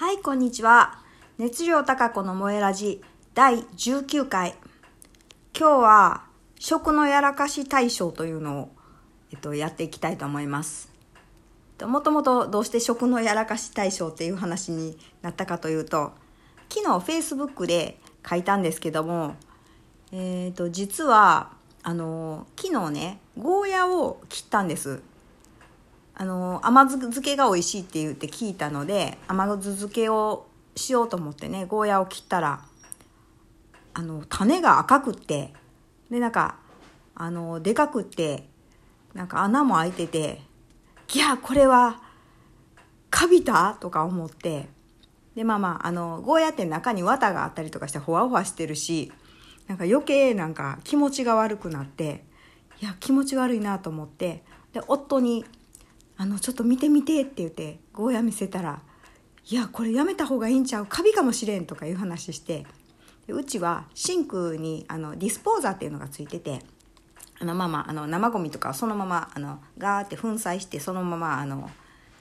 はい、こんにちは。熱量高子の萌えラジ第19回。今日は食のやらかし大賞というのを、えっと、やっていきたいと思います。もともとどうして食のやらかし大賞っていう話になったかというと、昨日 Facebook で書いたんですけども、えっ、と、実は、あの、昨日ね、ゴーヤを切ったんです。あの甘酢漬けが美味しいって言って聞いたので甘酢漬けをしようと思ってねゴーヤを切ったらあの種が赤くってでなんかあのでかくってなんか穴も開いてていやこれはカビた？とか思ってでまあまああのゴーヤって中に綿があったりとかしてほわほわしてるしなんか余計なんか気持ちが悪くなっていや気持ち悪いなと思ってで夫にあの、ちょっと見てみてって言って、ゴーヤ見せたら、いや、これやめた方がいいんちゃうカビかもしれんとかいう話して、うちはシンクにあのディスポーザーっていうのがついてて、あのまあまああの生ゴミとかそのままあのガーって粉砕してそのままあの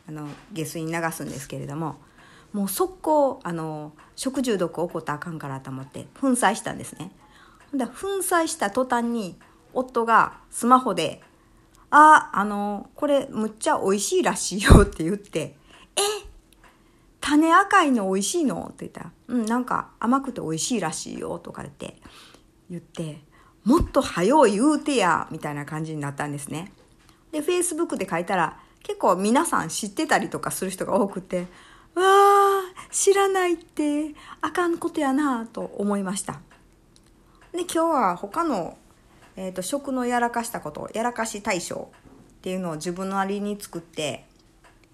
あの下水に流すんですけれどももう速攻あの食中毒起こったらあかんからと思って粉砕したんですね。ほんだ粉砕した途端に夫がスマホであ、あの、これむっちゃ美味しいらしいよって言って、え種赤いの美味しいのって言ったら、うん、なんか甘くて美味しいらしいよとかって言って、もっと早う言うてや、みたいな感じになったんですね。で、Facebook で書いたら、結構皆さん知ってたりとかする人が多くて、わあ、知らないってあかんことやなと思いました。で、今日は他のえー、と食のやらかしたことやらかし大賞っていうのを自分なりに作って、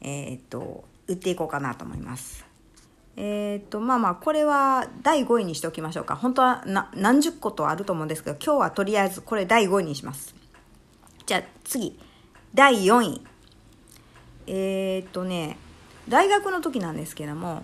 えー、と売っていこうかなと思います。えっ、とまあまあこれは第5位にしておきましょうか。本当はな何十個とあると思うんですけど今日はとりあえずこれ第5位にします。じゃあ次。第4位。えっ、とね大学の時なんですけども、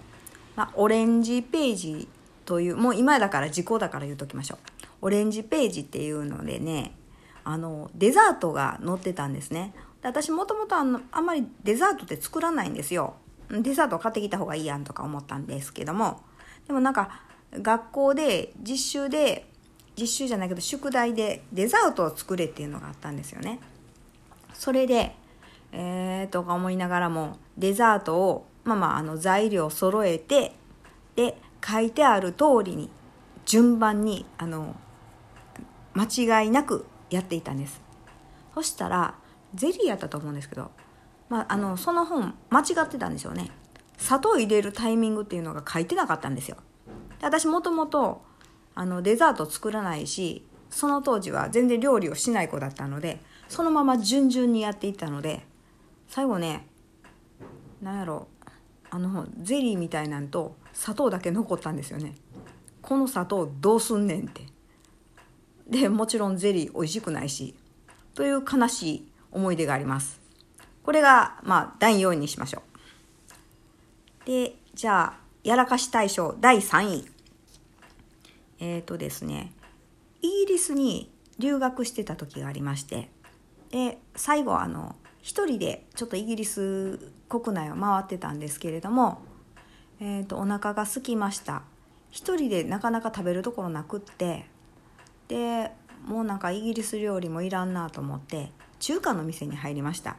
まあ、オレンジページというもう今だから時効だから言うときましょう。オレンジページっていうのでねあのデザートが載ってたんですね。で私もともとあんまりデザートって作らないんですよ。デザート買ってきた方がいいやんとか思ったんですけども。でもなんか学校で実習で実習じゃないけど宿題でデザートを作れっていうのがあったんですよね。それでえーとか思いながらもデザートをまあまああの材料揃えてで書いてある通りに順番にあの間違いなくやっていたんです。そしたらゼリーやったと思うんですけど、まあ、あのその本間違ってたんですよね。砂糖入れるタイミングっていうのが書いてなかったんですよ。で私もともとあのデザート作らないしその当時は全然料理をしない子だったのでそのまま順々にやっていったので最後ねなんやろあのゼリーみたいなんと砂糖だけ残ったんですよね。この砂糖どうすんねんって。でもちろんゼリー美味しくないしという悲しい思い出があります。これがまあ第4位にしましょう。でじゃあやらかし大賞第3位。えっ、ー、とですねイギリスに留学してた時がありましてで最後あの一人でちょっとイギリス国内を回ってたんですけれども、えーと、とお腹が空きました。一人でなかなか食べるところなくってでもうなんかイギリス料理もいらんなと思って中華の店に入りました。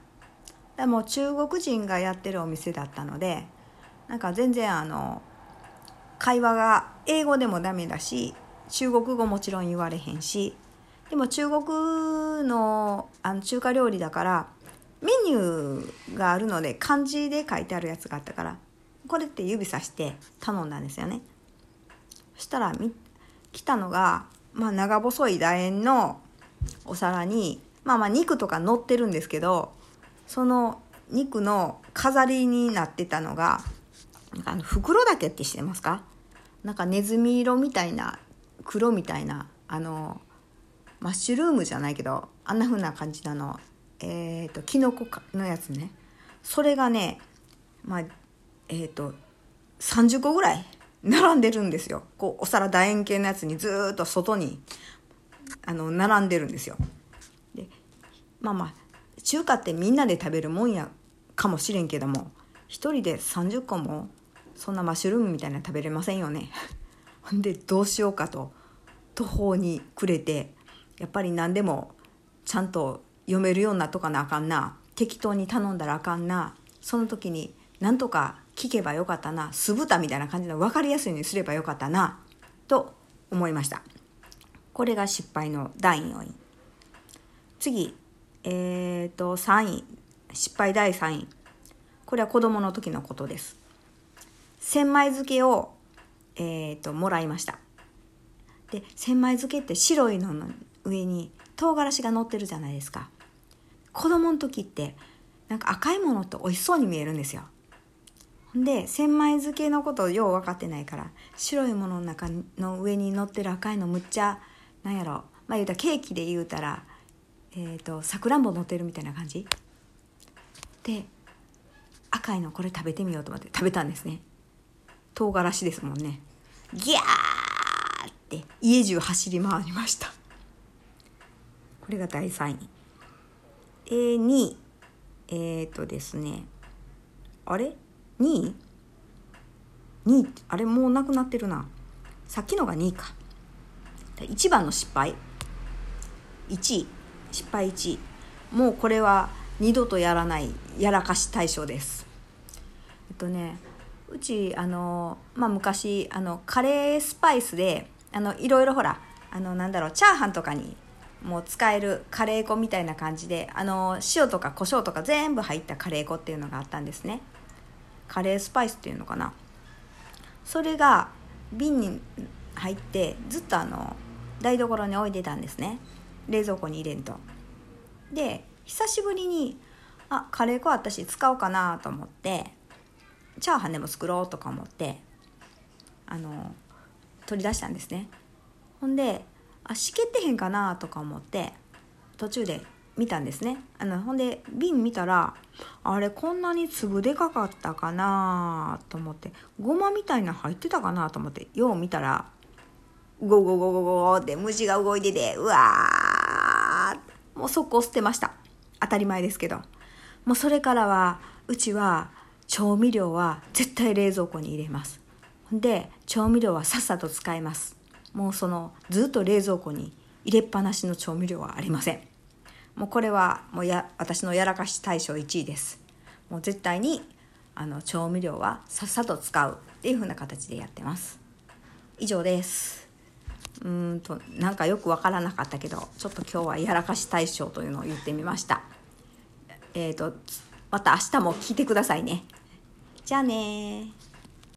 でも中国人がやってるお店だったのでなんか全然あの会話が英語でもダメだし中国語もちろん言われへんしでも中国のあの中華料理だからメニューがあるので漢字で書いてあるやつがあったからこれって指さして頼んだんですよね。そしたら来たのが、まあ、長細い楕円のお皿にまあまあ肉とか乗ってるんですけどその肉の飾りになってたのがあの袋だけって知ってますか？なんかネズミ色みたいな黒みたいなあのマッシュルームじゃないけどあんな風な感じなの。えっ、ー、とキノコのやつね。それがねまあえっ、ー、と30個ぐらい並んでるんですよ。こうお皿楕円形のやつにずっと外にあの並んでるんですよ。でまあまあ中華ってみんなで食べるもんやかもしれんけども一人で30個もそんなマッシュルームみたいな食べれませんよね。ほんでどうしようかと途方に暮れてやっぱり何でもちゃんと読めるようになっとかなあかんな。適当に頼んだらあかんな。その時になんとか聞けばよかったな酢豚みたいな感じの分かりやすいようにすればよかったなと思いました。これが失敗の第4位。次えっ、ー、と3位。失敗第3位。これは子供の時のことです。千枚漬けを、えーと、もらいました。で千枚漬けって白いのの上に唐辛子が乗ってるじゃないですか。子供の時ってなんか赤いものって美味しそうに見えるんですよ。んで千枚漬けのことよう分かってないから白いものの中の上に乗ってる赤いのむっちゃなんやろまあ言うたらケーキで言うたらえーと、さくらんぼ乗ってるみたいな感じ。で赤いのこれ食べてみようと思って食べたんですね。唐辛子ですもんね。ギャーって家中走り回りました。これが第3位。え、2位えっ、ー、とですねあれ？2位2あれもうなくなってるな。さっきのが2位か。1番の失敗。1位。失敗1もうこれは二度とやらないやらかし対象です。えっとねうちあの、まあ、昔あのカレースパイスであのいろいろほらあのなんだろうチャーハンとかにもう使えるカレー粉みたいな感じであの塩とか胡椒とか全部入ったカレー粉っていうのがあったんですね。カレースパイスっていうのかな。それが瓶に入ってずっとあの台所に置いてたんですね。冷蔵庫に入れんと。で久しぶりにあカレー粉あったし使おうかなと思ってチャーハンでも作ろうとか思ってあの取り出したんですね。ほんであしけってへんかなとか思って途中で見たんですね。あのほんで瓶見たらあれこんなに粒でかかったかなと思ってごまみたいな入ってたかなと思ってよう見たらゴゴゴゴゴって虫が動いててうわーもう速攻捨てました。当たり前ですけど。もうそれからはうちは調味料は絶対冷蔵庫に入れます。で調味料はさっさと使います。もうそのずっと冷蔵庫に入れっぱなしの調味料はありません。もうこれはもうや私のやらかし対象1位です。もう絶対にあの調味料はさっさと使うっていう風な形でやってます。以上です。うんとなんかよく分からなかったけどちょっと今日はやらかし大賞というのを言ってみました。えっ、ー、とまた明日も聞いてくださいね。じゃあね